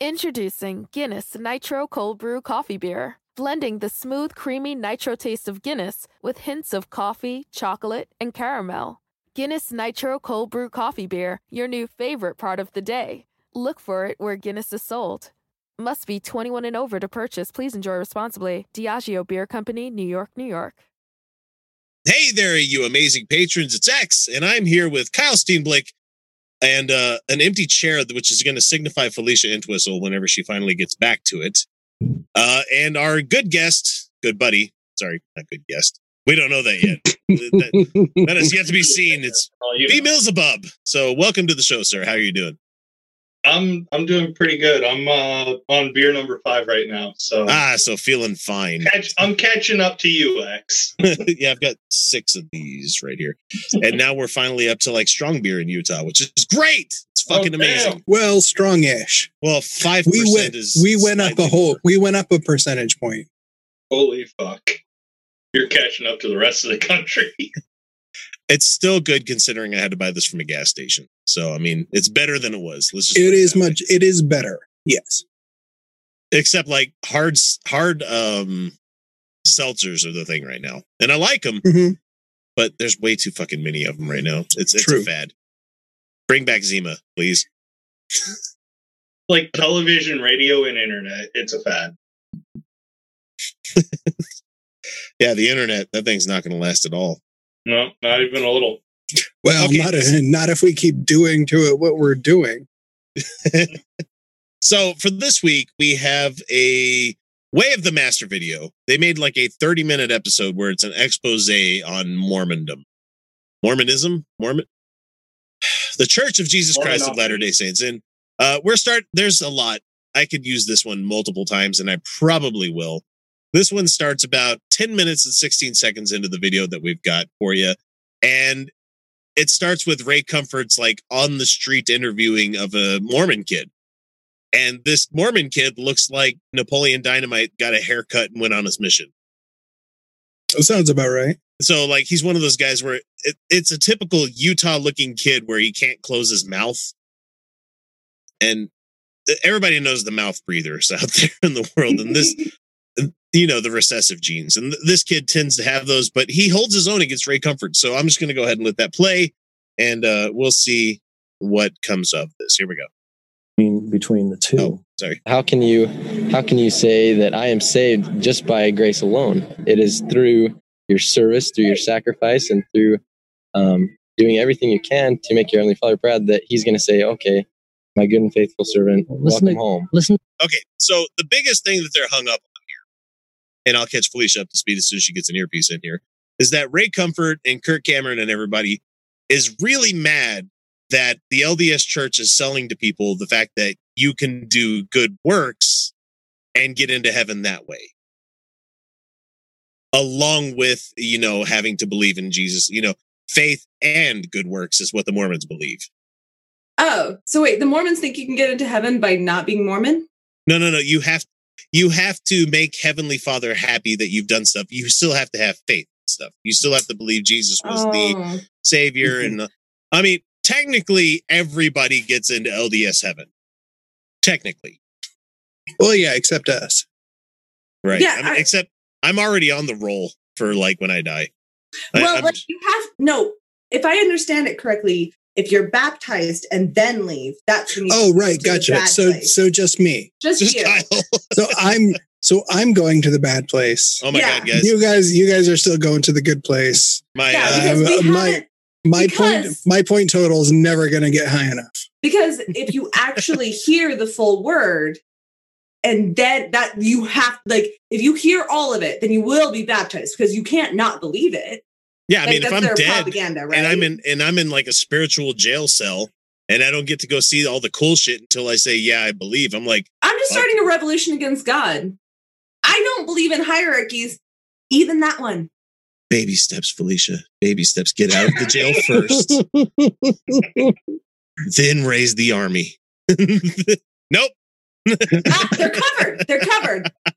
Introducing Guinness Nitro Cold Brew Coffee Beer, blending the smooth, creamy nitro taste of Guinness with hints of coffee, chocolate, and caramel. Guinness Nitro Cold Brew Coffee Beer, your new favorite part of the day. Look for it where Guinness is sold. Must be 21 and over to purchase. Please enjoy responsibly. Diageo Beer Company, New York, New York. Hey there, you amazing patrons. It's X, and I'm here with Kyle Steenblick and uh, an empty chair, which is going to signify Felicia Entwistle whenever she finally gets back to it. Uh, and our good guest, good buddy, sorry, not good guest. We don't know that yet. that, that is yet to be seen. It's B Milzabub. So, welcome to the show, sir. How are you doing? I'm I'm doing pretty good. I'm uh, on beer number five right now. So ah, so feeling fine. Catch, I'm catching up to you, X. yeah, I've got six of these right here, and now we're finally up to like strong beer in Utah, which is great. It's oh, fucking oh, amazing. Well, strongish. Well, five we went, is we went up a whole. We went up a percentage point. Holy fuck! You're catching up to the rest of the country. it's still good considering I had to buy this from a gas station. So I mean, it's better than it was. Let's just. It is much. Way. It is better. Yes. Except like hard, hard um seltzers are the thing right now, and I like them, mm-hmm. but there's way too fucking many of them right now. It's it's True. a fad. Bring back Zima, please. like television, radio, and internet. It's a fad. yeah, the internet. That thing's not going to last at all. No, not even a little. Well, okay. not a, not if we keep doing to it what we're doing. so for this week, we have a Way of the Master video. They made like a 30 minute episode where it's an expose on Mormondom. Mormonism? Mormon? The Church of Jesus Mormon Christ of Latter day Saints. And uh, we're start. There's a lot. I could use this one multiple times, and I probably will. This one starts about 10 minutes and 16 seconds into the video that we've got for you. And it starts with Ray Comfort's like on the street interviewing of a Mormon kid. And this Mormon kid looks like Napoleon Dynamite got a haircut and went on his mission. That sounds about right. So, like, he's one of those guys where it, it's a typical Utah looking kid where he can't close his mouth. And uh, everybody knows the mouth breathers out there in the world. And this, you know, the recessive genes. And th- this kid tends to have those, but he holds his own against Ray Comfort. So I'm just going to go ahead and let that play and uh, we'll see what comes of this. Here we go. Between the two. Oh, sorry. How can you how can you say that I am saved just by grace alone? It is through your service, through your sacrifice, and through um, doing everything you can to make your heavenly Father proud. That He's going to say, "Okay, my good and faithful servant, listen welcome to, home." Listen. Okay, so the biggest thing that they're hung up and I'll catch Felicia up to speed as soon as she gets an earpiece in here, is that Ray Comfort and Kirk Cameron and everybody is really mad that the LDS church is selling to people the fact that you can do good works and get into heaven that way. Along with, you know, having to believe in Jesus, you know, faith and good works is what the Mormons believe. Oh, so wait, the Mormons think you can get into heaven by not being Mormon? No, no, no. You have you have to make Heavenly Father happy that you've done stuff. You still have to have faith and stuff. You still have to believe Jesus was oh. the Savior. and uh, I mean, technically, everybody gets into LDS heaven. Technically. Well, yeah, except us. Right. Yeah, I mean, I, except I'm already on the roll for like when I die. Well, I, like you have no. If I understand it correctly, if you're baptized and then leave, that's when you Oh, right, gotcha. So place. so just me. Just, just you. so I'm so I'm going to the bad place. Oh my yeah. god, guys. You guys you guys are still going to the good place. My yeah, uh, my my point my point total is never going to get high enough. Because if you actually hear the full word and then that you have like if you hear all of it then you will be baptized because you can't not believe it yeah, I like, mean, if I'm dead right? and I'm in and I'm in like a spiritual jail cell and I don't get to go see all the cool shit until I say, "Yeah, I believe." I'm like, I'm just starting a revolution against God. I don't believe in hierarchies, even that one. Baby steps, Felicia. Baby steps. Get out of the jail first, then raise the army. nope. ah, they're covered. They're covered.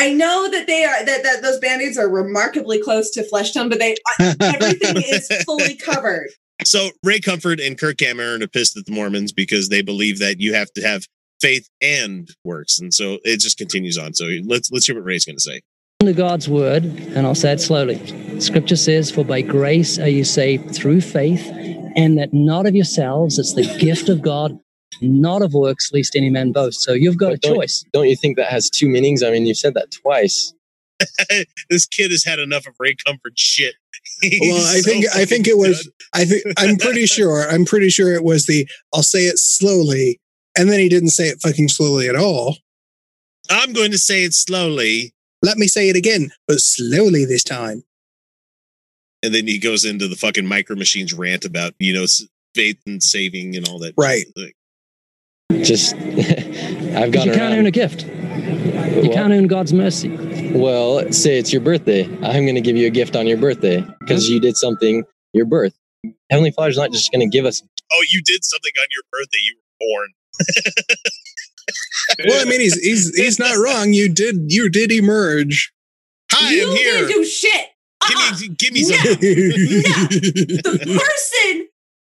I know that they are that, that those band-aids are remarkably close to flesh tone, but they everything is fully covered. So Ray Comfort and Kirk Cameron are pissed at the Mormons because they believe that you have to have faith and works, and so it just continues on. So let's let's hear what Ray's going to say. to God's word, and I'll say it slowly. Scripture says, For by grace are you saved through faith, and that not of yourselves, it's the gift of God, not of works, lest any man boast. So you've got a don't- choice. Don't you think that has two meanings? I mean, you've said that twice. this kid has had enough of Ray Comfort shit. Well, He's I think so I think it was done. I think I'm pretty sure I'm pretty sure it was the I'll say it slowly, and then he didn't say it fucking slowly at all. I'm going to say it slowly, Let me say it again, but slowly this time. and then he goes into the fucking micro machines rant about you know faith and saving and all that. Right. Like, Just, I've gone you can't around. earn a gift. You Well- can't earn God's mercy. Well, say it's your birthday. I'm going to give you a gift on your birthday because you did something your birth. Heavenly Father's not just going to give us. oh, you did something on your birthday. You were born. Well, I mean, he's he's he's not wrong. You did you did emerge. Hi, you I'm here. didn't do shit. Uh-uh. Give me, give me No. some. the person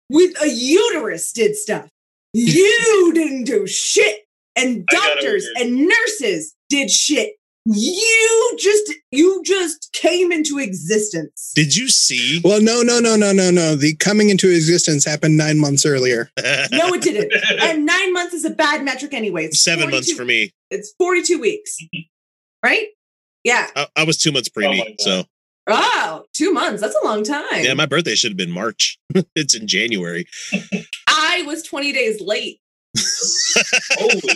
with a uterus did stuff. You didn't do shit. And I got it doctors and nurses did shit. You just you just came into existence. Did you see? well, no, no, no, no, no, no. The coming into existence happened nine months earlier. No, it didn't. and nine months is a bad metric anyway. It's Seven months for me. It's 42 weeks. Right? Yeah. I, I was two months Oh preemie. God. so Oh, two months. That's a long time. yeah, my birthday should have been March. it's in January. I was 20 days late. Holy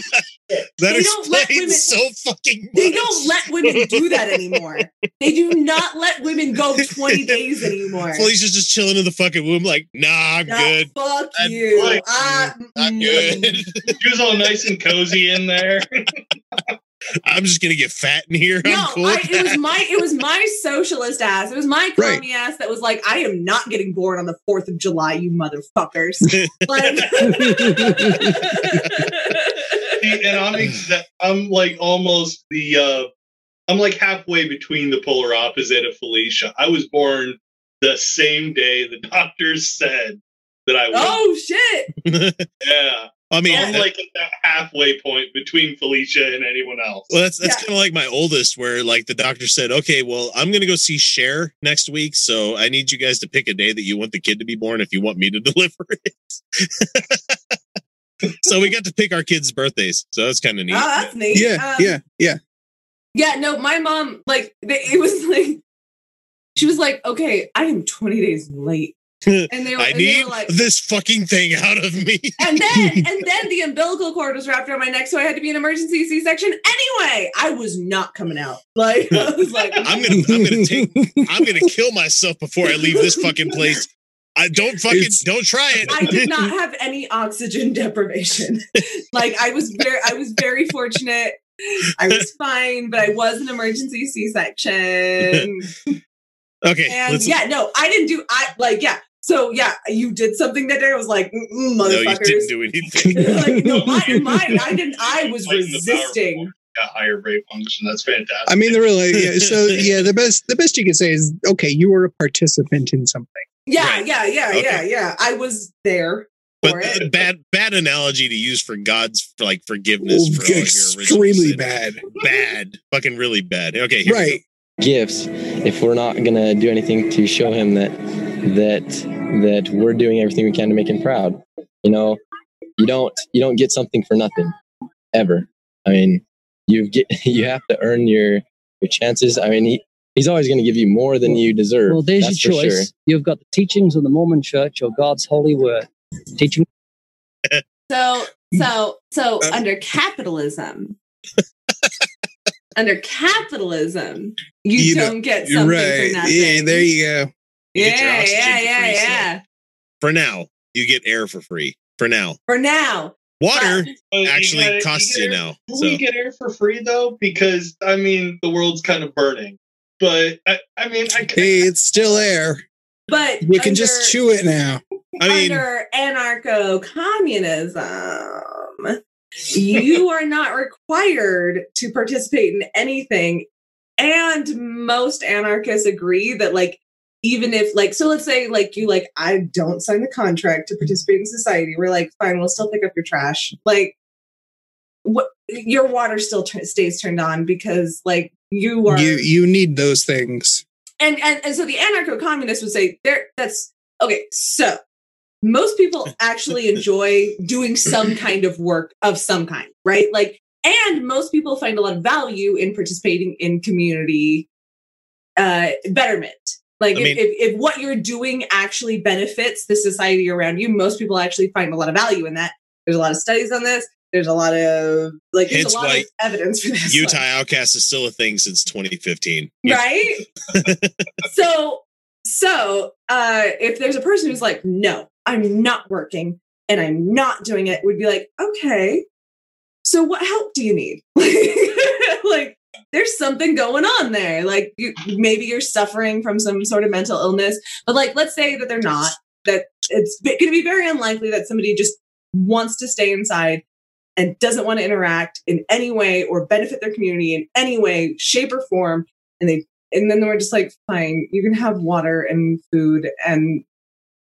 That They don't let women- so fucking. They don't let women do that anymore. They do not let women go 20 days anymore. Felicia's just chilling in the fucking womb, like, nah, I'm Nah, good. Fuck I'm you. good. I- I'm mm. good. She was all nice and cozy in there. I'm just gonna get fat in here. No, I'm cool. I, with it was my it was my socialist ass. It was my Right. commie ass that was like, I am not getting born on the fourth of July, you motherfuckers. like, See, and I'm exa- I'm like almost the uh I'm like halfway between the polar opposite of Felicia. I was born the same day the doctors said that I would. oh shit! Yeah. I mean, I'm like at that halfway point between Felicia and anyone else. well, that's that's Yeah. kind of like my oldest, where like the doctor said, "Okay, well, I'm gonna go see Cher next week, so I need you guys to pick a day that you want the kid to be born if you want me to deliver it." so we got to pick our kids' birthdays, so that's kind of neat. Oh, that's neat. Yeah, Um, yeah, yeah. Yeah, no, my mom, like, it was like, she was like, okay, I am 20 days late. And they were, I and they need were like, this fucking thing out of me. and then, and then the umbilical cord was wrapped around my neck, so I had to be an emergency C section. Anyway, I was not coming out. Like, I was like, I'm gonna, I'm gonna take, I'm gonna kill myself before I leave this fucking place. I don't fucking, It's- don't try it. I did not have any oxygen deprivation. like, I was very, I was very fortunate. I was fine, but I was an emergency C section. okay, And yeah, no, I didn't do. I like, yeah. So yeah, you did something that day. I was like, Mm-mm, no, you motherfuckers. didn't do anything. like, no, mine, mine, I didn't. I was Fighting resisting. Got higher rate function. That's fantastic. I mean, the really yeah, so yeah. The best the best you can say is okay. You were a participant in something. Yeah, Right. yeah, yeah, Okay. yeah, yeah. I was there But for it. bad, bad analogy to use for God's for like forgiveness for all your Extremely bad. bad, fucking really bad. Okay, here we Right. gifts if we're not gonna do anything to show him that that that we're doing everything we can to make him proud you know you don't you don't get something for nothing ever i mean you get you have to earn your your chances i mean he, he's always going to give you more than you deserve Well, there's that's your choice. sure You've got the teachings of the Mormon Church or God's holy word. Teaching So, so, so under capitalism, under capitalism, you, You don't get You're something right. for nothing. Yeah, there you go. You get your yeah, oxygen yeah, for yeah, free, yeah. For now, you get air for free. For now, For now, water But you actually gotta- costs you get air- now. Will So we get air for free though? Because I mean, the world's kind of burning. But I, I mean, I Hey, it's still there. but You can under- just chew it now. I mean, under anarcho communism, you are not required to participate in anything. And most anarchists agree that, like, even if, like, so let's say, like, you, like, I don't sign the contract to participate in society. We're like, fine, we'll still pick up your trash. Like, what your water still tur stays turned on because like you are You you need those things. and and and so the anarcho-communists would say there that's okay so most people actually enjoy doing some kind of work of some kind right like and most people find a lot of value in participating in community uh betterment like I mean- if, if what you're doing actually benefits the society around you most people actually find a lot of value in that. There's a lot of studies on this. There's a lot of like there's a lot of evidence for this Utah Outcast is still a thing since 2015. right? So so uh if there's a person who's like no i'm not working and i'm not doing it would be like okay. So what help do you need? Like there's something going on there like you, maybe you're suffering from some sort of mental illness but like let's say that they're not that it's going to be very unlikely that somebody just wants to stay inside and doesn't want to interact in any way or benefit their community in any way shape or form and they and then we're just like, fine, you can have water and food, and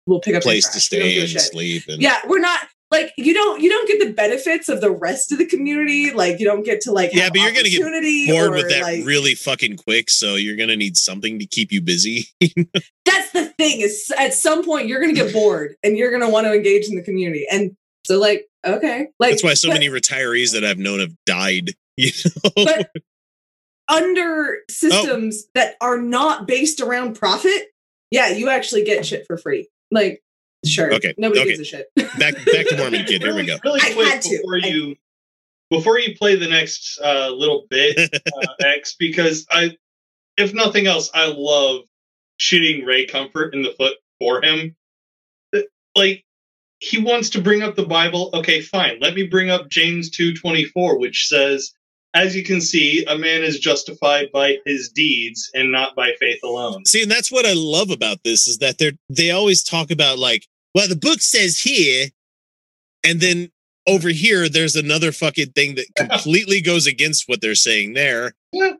we'll pick up your Place to trash. We don't stay and shit. sleep. And Yeah, we're not like you don't you don't get the benefits of the rest of the community. Like you don't get to like Yeah, have but you're gonna get bored or, with that like- really fucking quick. So you're gonna need something to keep you busy. that's the thing is at some point you're gonna get bored and you're gonna want to engage in the community, and so like okay, like That's why so but- many retirees that I've known have died. You know, but under Oh. systems that are not based around profit, yeah, you actually get shit for free. Like, sure, Okay, nobody okay. gives a shit. back back to Mormon kid. Here we go. really I quick had to. before I- you before you play the next uh, little bit uh, X because I, if nothing else, I love shooting Ray Comfort in the foot for him. Like he wants to bring up the Bible. Okay, fine. Let me bring up James two twenty four, which says, "As you can see, a man is justified by his deeds and not by faith alone." See, and that's what I love about this is that they're they always talk about like, well, the book says here, and then over here there's another fucking thing that completely goes against what they're saying there. Yeah.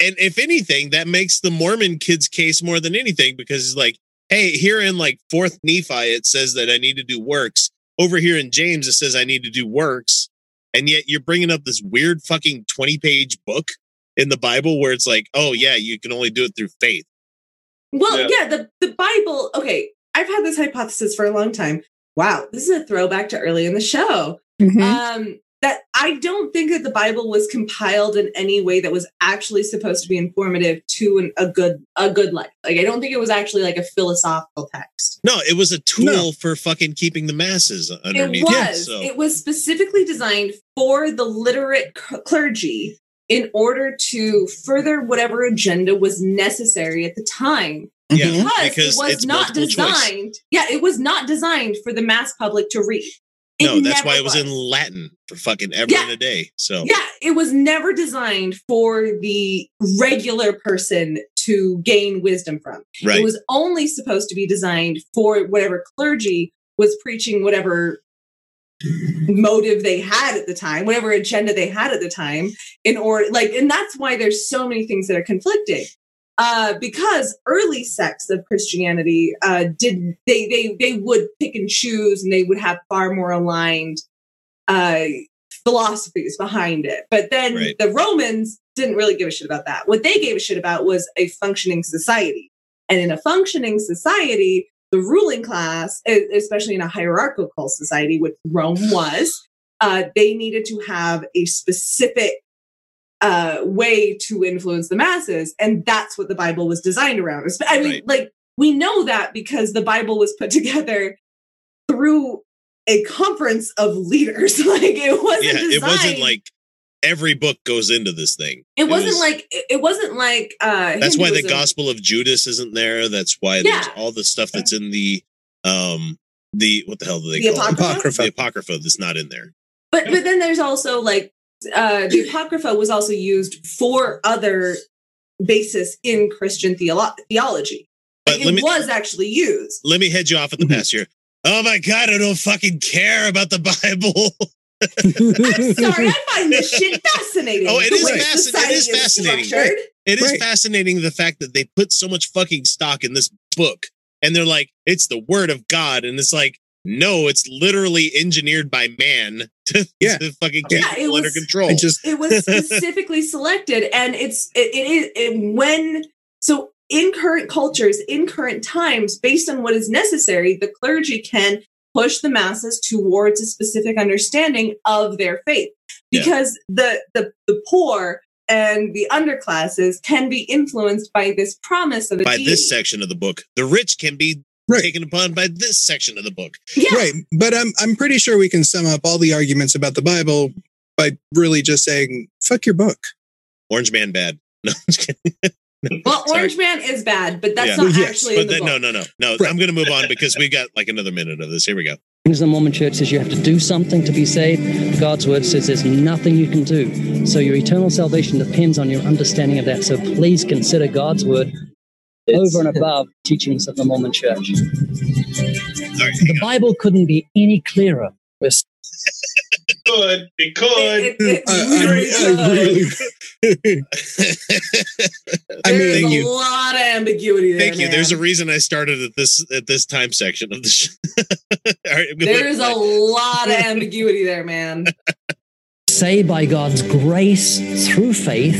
And if anything, that makes the Mormon kid's case more than anything because it's like, hey, here in like fourth Nephi, it says that I need to do works. Over here in James, it says I need to do works. And yet you're bringing up this weird fucking 20 page book in the Bible where it's like, oh, yeah, you can only do it through faith. Well, Yeah. yeah, the, the Bible, okay, I've had this hypothesis for a long time. Wow, this is a throwback to early in the show. Mhm. Um, that I don't think that the Bible was compiled in any way that was actually supposed to be informative to an, a good a good life. Like I don't think it was actually like a philosophical text. No, it was a tool No. for fucking keeping the masses underneath. It it, was. so. It was specifically designed for the literate c- clergy in order to further whatever agenda was necessary at the time. Yeah, Mhm. Because, because it was it's not multiple choice. designed. Yeah, it was not designed for the mass public to read. It No, that's why it was in Latin for fucking ever Yeah. and a day. So Yeah, it was never designed for the regular person to gain wisdom from. right. It was only supposed to be designed for whatever clergy was preaching whatever motive they had at the time, whatever agenda they had at the time, in order like, and that's why there's so many things that are conflicting. Uh, because early sects of Christianity uh, did they they they would pick and choose, and they would have far more aligned uh, philosophies behind it. But then Right. the Romans didn't really give a shit about that. What they gave a shit about was a functioning society. And in a functioning society, the ruling class, especially in a hierarchical society, which Rome was, uh, they needed to have a specific uh, way to influence the masses. And that's what the Bible was designed around. I mean, Right. like, we know that because the Bible was put together through a conference of leaders. like, it wasn't yeah, it wasn't like every book goes into this thing. it wasn't was- like it it wasn't like uh That's why the Gospel of Judas isn't there. That's why there's all the stuff that's in the um the what the hell do they The call it? Apocrypha. The Apocrypha that's not in there. But but then there's also like uh the Apocrypha was also used for other basis in Christian theolo- theology. But it me was actually used. let me head you off at the Mhm. pass here. Oh my god, I don't fucking care about the Bible. I'm sorry, I find this shit fascinating. Oh, it is, the is way fascin- it society is fascinating. It is Right. fascinating the fact that they put so much fucking stock in this book and they're like, it's the word of God. And it's like, no, it's literally engineered by man to, Yeah. to fucking keep Yeah, it people under was- control. I just it was specifically selected and it's it, it is it, when so in current cultures in current times based on what is necessary the clergy can push the masses towards a specific understanding of their faith Yeah. because the the the poor and the underclasses can be influenced by this promise of a by deity. this section of the book. The rich can be Right. taken upon by this section of the book. yeah. right, but I'm I'm pretty sure we can sum up all the arguments about the Bible by really just saying "fuck your book." Orange Man bad. No, I'm just kidding. well Sorry. orange man is bad but that's Yeah. not Well, yes, actually in the then, book. no, no, no, no. Right. I'm going to move on because we've got like another minute of this. Here we go. Because the Mormon church says you have to do something to be saved. God's word says there's nothing you can do. So your eternal salvation depends on your understanding of that. So please consider God's word It's- over and above teachings of the Mormon church. All right, The Bible couldn't be any clearer. We're Could it could? It- it- I, it's I, I really really, I There's mean, a lot of ambiguity there. Thank you. There's a reason I started at this at this time section of the show. All right, There's a lot of ambiguity there, man. Saved by God's grace through faith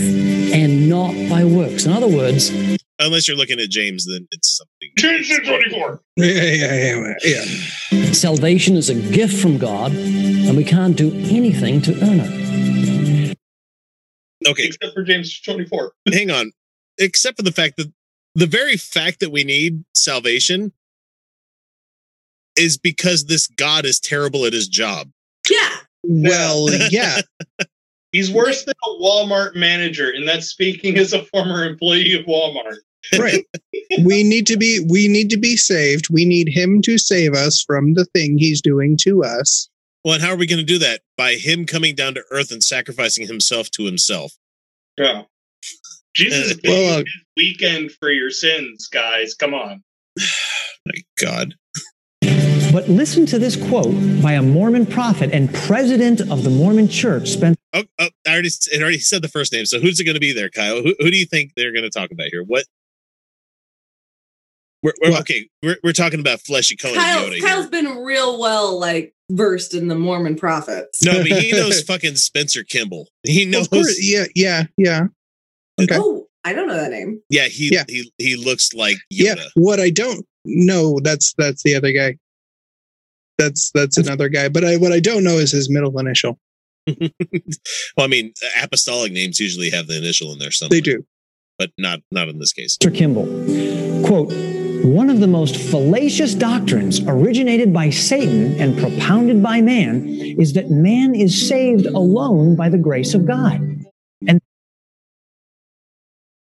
and not by works. In other words, unless you're looking at James, then it's something. Genesis 24. yeah, yeah, yeah, yeah. salvation is a gift from God, and we can't do anything to earn it. Okay, Except for James 24. hang on. Except for the fact that the very fact that we need salvation is because this God is terrible at his job. Yeah. Well, yeah, He's worse than a Walmart manager, and that's speaking as a former employee of Walmart. right. We need to be we need to be saved. We need him to save us from the thing he's doing to us. Well, and how are we going to do that? By him coming down to earth and sacrificing himself to himself. Yeah. Jesus Uh, well, uh, weekend for your sins, guys. Come on. My God. But listen to this quote by a Mormon prophet and president of the Mormon Church, Spencer Oh, oh I already it already said the first name. So who's it going to be there, Kyle? Who, who do you think they're going to talk about here? What? We're, we're okay. We're, we're talking about fleshy Cohen Kyle, Yoda Kyle's here. been real well like versed in the Mormon prophets. No, but he knows fucking Spencer Kimball. He knows. Of course, yeah, yeah, yeah, Okay. Oh, I don't know that name. Yeah, he Yeah. he he looks like Yoda. yeah. What I don't know, that's that's the other guy. That's that's another guy. But I what I don't know is his middle initial. well, I mean, apostolic names usually have the initial in there somewhere. They do. but not not in this case. Mr. Kimball. Quote, one of the most fallacious doctrines originated by Satan and propounded by man is that man is saved alone by the grace of God. And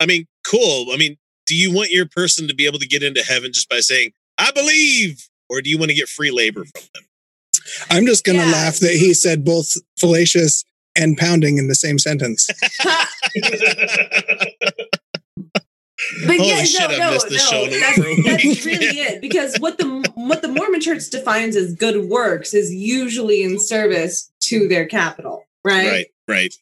I mean, cool. I mean, do you want your person to be able to get into heaven just by saying "I believe," or do you want to get free labor from them? I'm just gonna Yeah. laugh that he said both fallacious and pounding in the same sentence. But Holy yeah, shit, no, I no, missed this no, show in that's, that's really it. Because what the what the Mormon Church defines as good works is usually in service to their capital, right? Right, right.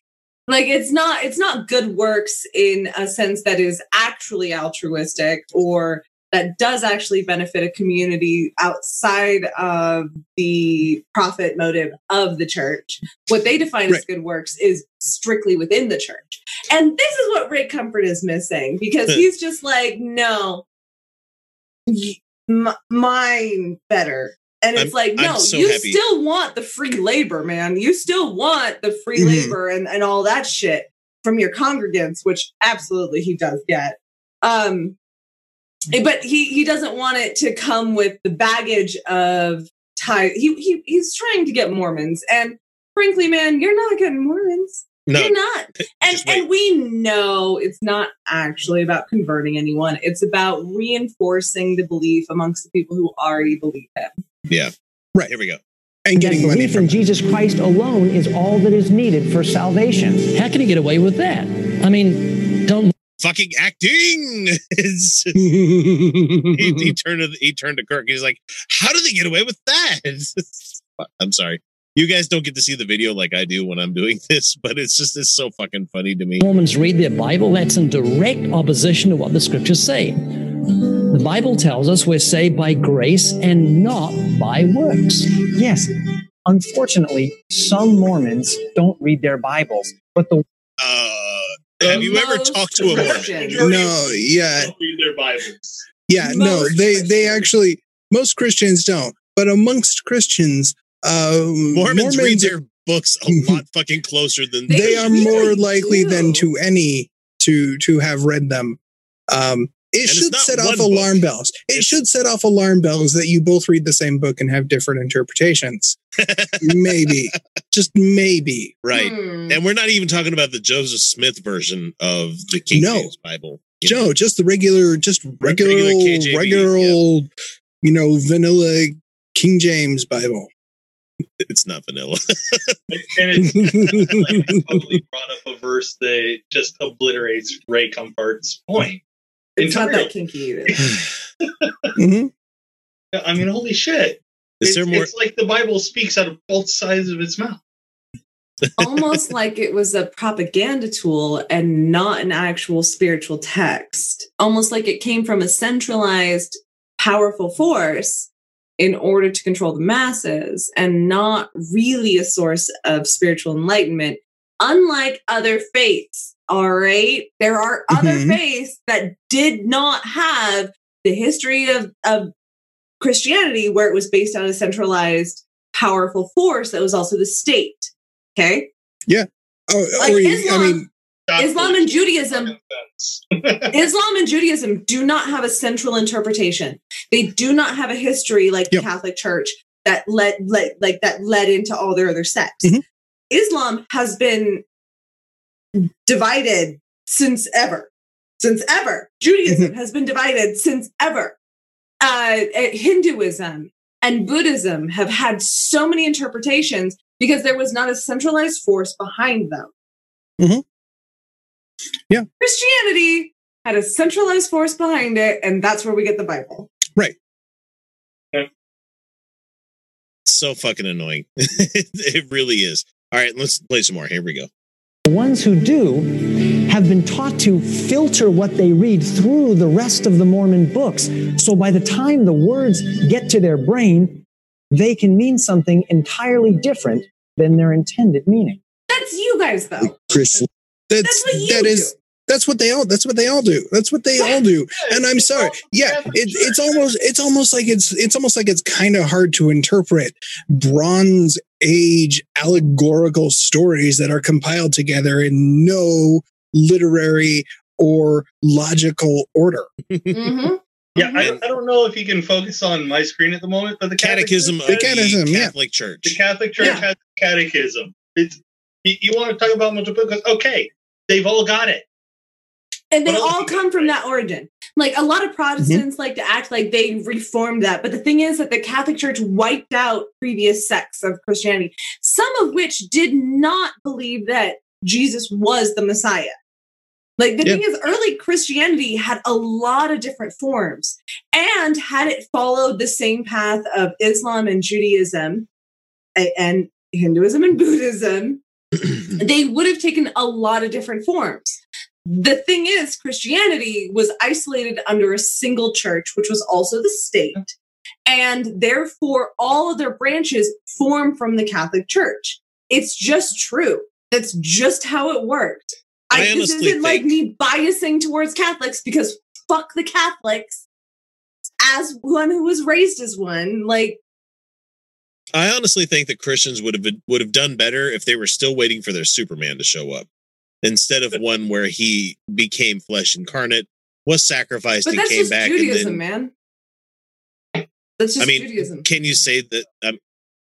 Like it's not it's not good works in a sense that is actually altruistic or that does actually benefit a community outside of the profit motive of the church. What they define as good works is strictly within the church. And this is what Rick Comfort is missing because he's just like, no, m- mine better. And it's I'm- like, no, so you happy. still want the free labor, man. You still want the free Mhm. labor and, and all that shit from your congregants, which absolutely he does get. Um, Eh, but he he doesn't want it to come with the baggage of tie. He, he he's trying to get Mormons, and frankly, man, you're not getting Mormons. No, You're not. And and we know it's not actually about converting anyone. It's about reinforcing the belief amongst the people who already believe him. yeah. Right. Here we go. And getting money belief from in Jesus Christ alone is all that is needed for salvation. How can he get away with that? I mean, don't Fucking acting. He, he turned to he turned to Kirk. He's like, "How do they get away with that?" I'm sorry. You guys don't get to see the video like I do when I'm doing this, but it's just it's so fucking funny to me. Mormons read their Bible, that's in direct opposition to what the scriptures say. The Bible tells us we're saved by grace and not by works. Yes. Unfortunately, some Mormons don't read their Bibles, but the Uh, have you ever talked to a Mormon? No, yeah, read their Bibles. yeah, no. Most They they Christians. actually most Christians don't, but amongst Christians, um, Mormons, read their books a lot fucking closer than They they are more likely do. than to any to to have read them. Um, it it's should set one off book. alarm bells. It It's- should set off alarm bells that you both read the same book and have different interpretations. maybe, just maybe. right. Hmm. And we're not even talking about the Joseph Smith version of the King No. James Bible. you know? Joe, just the regular, just regular, Regular old, KJV, regular yeah. old, you know, vanilla King James Bible. it's not vanilla. And it's like, I totally brought up a verse that just obliterates Ray Comfort's point. It's not entirely. that kinky either. hmm I mean, holy shit. Is It's, there more? it's like the Bible speaks out of both sides of its mouth. Almost like it was a propaganda tool and not an actual spiritual text. Almost like it came from a centralized, powerful force in order to control the masses and not really a source of spiritual enlightenment, unlike other faiths. All right. There are other Mhm. faiths that did not have the history of, of Christianity where it was based on a centralized, powerful force that was also the state. Okay. Yeah. Oh, Like you- Islam- I mean, Islam and Judaism Islam. And Judaism do not have a central interpretation. They do not have a history like Yep. the Catholic Church that led, led like that led into all their other sects. Mhm. Islam has been divided since ever. Since ever. Judaism has been divided since ever. Uh, uh, Hinduism and Buddhism have had so many interpretations because there was not a centralized force behind them. Mm-hmm. Yeah. Christianity had a centralized force behind it, and that's where we get the Bible. Right. Okay. So fucking annoying. it really is. All right, let's play some more. Here we go. The ones who do have been taught to filter what they read through the rest of the Mormon books. So by the time the words get to their brain, they can mean something entirely different than their intended meaning. That's you guys, though. Chris, that's That's what you that is do. That's what they all that's what they all do. That's what they all do. And I'm sorry. Yeah, it, it's almost it's almost like it's it's almost like it's kind of hard to interpret Bronze Age allegorical stories that are compiled together in no literary or logical order. Mhm. Yeah, I, I don't know if you can focus on my screen at the moment, but the Catechism Catholic of Church, Catechism, the yeah. Catholic Church. the Catholic Church Yeah. has a catechism. It's you, you want to talk about multiple books? Okay, they've all got it. And they all come from that origin. Like a lot of mm-hmm. Protestants like to act like they reformed that. But the thing is that the Catholic Church wiped out previous sects of Christianity, some of which did not believe that Jesus was the Messiah. Like the Yeah. thing is, early Christianity had a lot of different forms. And had it followed the same path of Islam and Judaism and Hinduism and Buddhism, they would have taken a lot of different forms. The thing is, Christianity was isolated under a single church, which was also the state. And therefore, all of their branches form from the Catholic Church. It's just true. That's just how it worked. I this isn't like me biasing towards Catholics because fuck the Catholics. As one who was raised as one, like I honestly think that Christians would have been, would have done better if they were still waiting for their Superman to show up instead of one where he became flesh incarnate, was sacrificed, but and came back. Judaism, and then, man. That's just I mean, Judaism. can you say that? Um,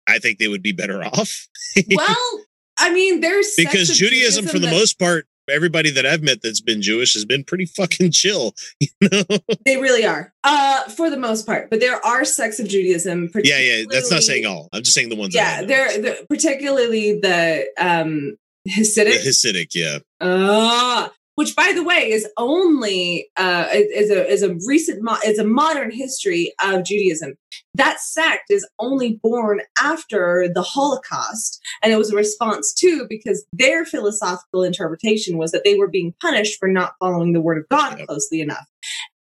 I think they would be better off well, I mean, there's because of Judaism, for the that- most part, everybody that I've met that's been Jewish has been pretty fucking chill. You know? They really are, uh, for the most part. But there are sects of Judaism. yeah, yeah. That's not saying all. I'm just saying the ones. Yeah, they're, they're particularly the um, the Hasidic, Hasidic. Yeah, uh, which, by the way, is only uh, is a is a recent mo- is a modern history of Judaism. That sect is only born after the Holocaust, and it was a response to because their philosophical interpretation was that they were being punished for not following the Word of God Yep. closely enough,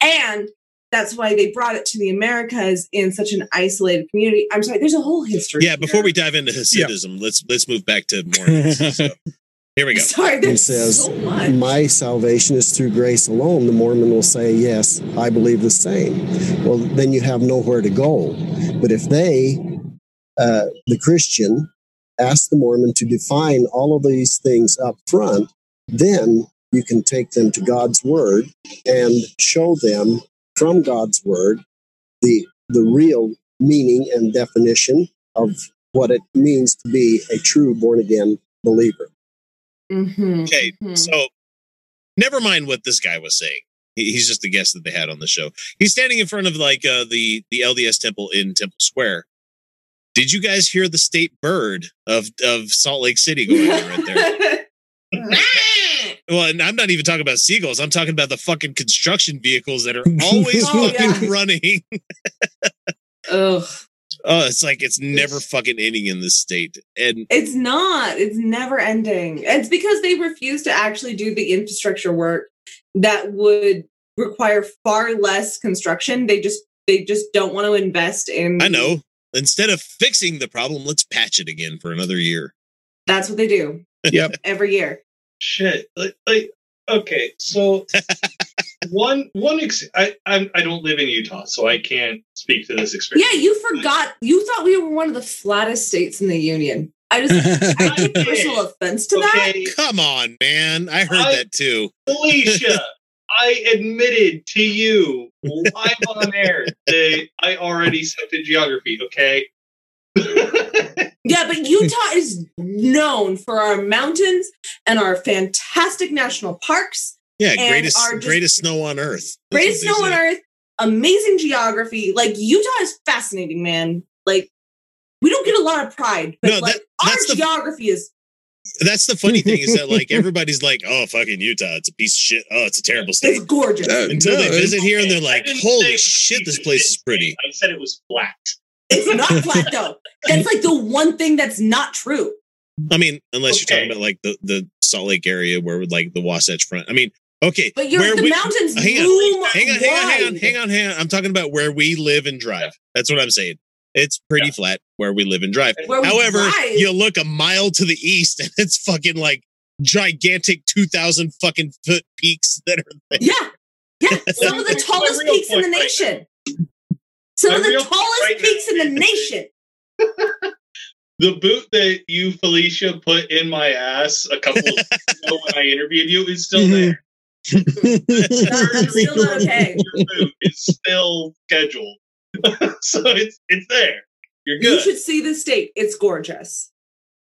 and that's why they brought it to the Americas in such an isolated community. I'm sorry, there's a whole history. Yeah, before here. we dive into Hasidism, let's let's move back to Mormonism. So, here we go. Sorry, It there's says, so much. My salvation is through grace alone. The Mormon will say, Yes, I believe the same. Well, then you have nowhere to go. But if they, uh, the Christian, ask the Mormon to define all of these things up front, then you can take them to God's Word and show them from God's Word the, the real meaning and definition of what it means to be a true born again believer. Mhm, Okay, mhm. so never mind what this guy was saying. He's just a guest that they had on the show. He's standing in front of like uh, the the LDS temple in Temple Square. Did you guys hear the state bird of of Salt Lake City going on right there? Well, and I'm not even talking about seagulls. I'm talking about the fucking construction vehicles that are oh, always Oh, fucking yeah. running. Ugh. Oh, it's like it's never fucking ending in this state. And It's not. It's never ending. It's because they refuse to actually do the infrastructure work that would require far less construction. They just they just don't want to invest in I know instead of fixing the problem, let's patch it again for another year. That's what they do Yep. every year. Shit. Like, like okay, so one one ex- I I'm, I don't live in Utah, so I can't speak to this experience. Yeah, you forgot. You thought we were one of the flattest states in the union. I just I take personal offense to that. Come on, man. I heard I- that too. Alicia, I admitted to you live on air that I already sucked at geography. Okay. Yeah, but Utah is known for our mountains and our fantastic national parks, Yeah, greatest greatest snow on earth. That's greatest what they snow on earth, amazing geography. Like Utah is fascinating, man. Like we don't get a lot of pride, but No, that- like our that's the- geography is That's the funny thing is that like everybody's like, "Oh, fucking Utah, it's a piece of shit. Oh, it's a terrible state. it's gorgeous. Uh, Until no, they visit here and they're like, "Holy shit, this place is pretty." I said it was flat. It's not flat though. That's like the one thing that's not true. I mean, unless you're talking about like the the Salt Lake area where like the Wasatch Front. I mean, okay, But you're, where the we- mountains hang on, loom hang on, hang on, hang on, hang on, hang on. I'm talking about where we live and drive. That's what I'm saying. It's pretty flat where we live and drive. Where we However, drive. you look a mile to the east and it's fucking like gigantic 2,000 fucking foot peaks that are there. Yeah. Yeah. Some of the tallest peaks in the point right nation. Some My of the tallest right peaks in the nation. The boot that you, Felicia, put in my ass a couple of weeks ago when I interviewed you is still there. That- that's still not okay. Your boot is still scheduled, so it's it's there. You're good. You should see the state. It's gorgeous.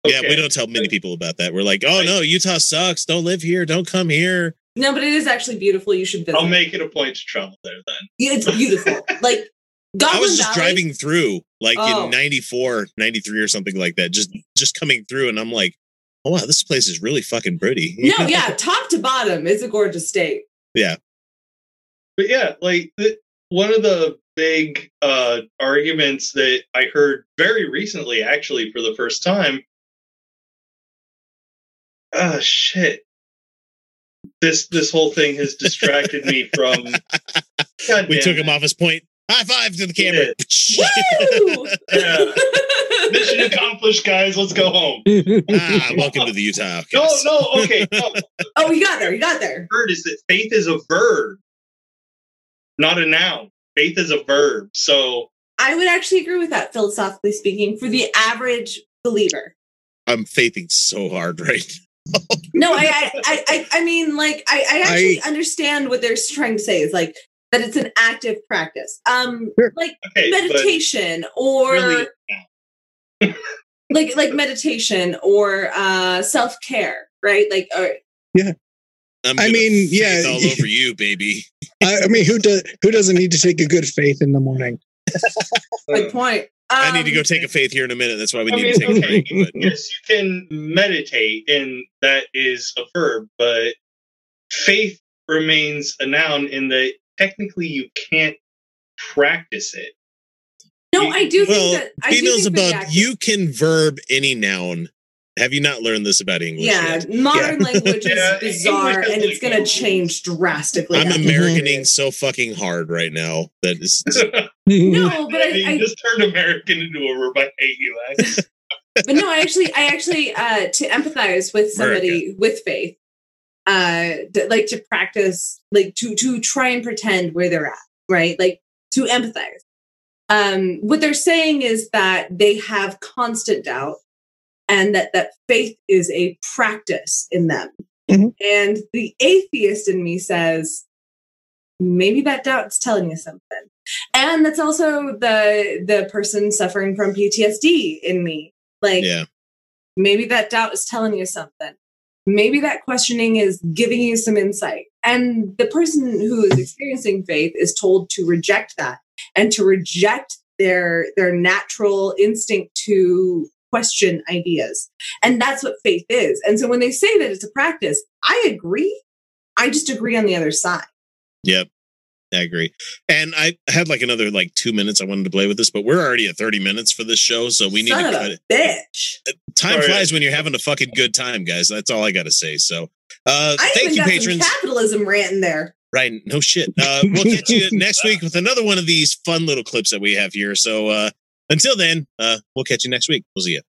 Yeah, we don't tell many people about that. We're like, oh no, Utah sucks. Don't live here. Don't come here. No, but it is actually beautiful. You should visit. I'll make it a point to travel there then. Yeah, it's beautiful. like Goblin I was just Valley, driving through like Oh. in 94, 93 or something like that. Just just coming through and I'm like, oh wow, this place is really fucking pretty. No, yeah, top to bottom, it's a gorgeous state. Yeah. But yeah, like the, one of the big uh, arguments that I heard very recently, actually for the first time. Ah, shit. This this whole thing has distracted me from. God we damn took it. him off his point. High five to the camera. Woo! Yeah. Mission accomplished, guys. Let's go home. ah, welcome to the Utah No, no, okay. No. oh, you got there. You got there. Word is that faith is a verb, not a noun. Faith is a verb. So I would actually agree with that, philosophically speaking, for the average believer. I'm faithing so hard right now. No, I, I, I, I, I mean, like, I, I actually understand what they're trying to say. Is like that it's an active practice, um, Sure. like okay, meditation or really, like like meditation or uh self care, right? Like, or I'm I mean, yeah. all over you, baby. I, I mean, who does who doesn't need to take a good faith in the morning? good point. I need to go Um, take a faith here in a minute. That's why we I need mean, to take a okay, break. But yes, you can meditate, and that is a verb, but faith remains a noun in that technically you can't practice it. No, I do think well, that I he do knows think about active- you can verb any noun Have you not learned this about English? Yeah, yet? modern language is Yeah, bizarre English and it's going to change drastically. I'm after Americaning so fucking hard right now that it's, No, but I, mean, I just turned American into a verb. I hate you, Lex. but no, I actually, I actually, uh, to empathize with somebody with faith, uh, like to practice, like to to try and pretend where they're at, right? Like to empathize. Um, what they're saying is that they have constant doubt, and that that faith is a practice in them. Mhm. And the atheist in me says, maybe that doubt's telling you something. And that's also the the person suffering from PTSD in me. Like yeah. maybe that doubt is telling you something. Maybe that questioning is giving you some insight. And the person who is experiencing faith is told to reject that and to reject their their natural instinct to question ideas. And that's what faith is. And so when they say that it's a practice, I agree. I just agree on the other side. Yep. I agree. And I had like another like two minutes I wanted to play with this, but we're already at 30 minutes for this show. So we need Son to cut it. bitch. Time Sorry. flies when you're having a fucking good time, guys. That's all I got to say. So uh, I thank even you, got patrons. some capitalism rant in there. Right. No shit. Uh, we'll catch you next week with another one of these fun little clips that we have here. So uh, until then, uh, we'll catch you next week. We'll see you.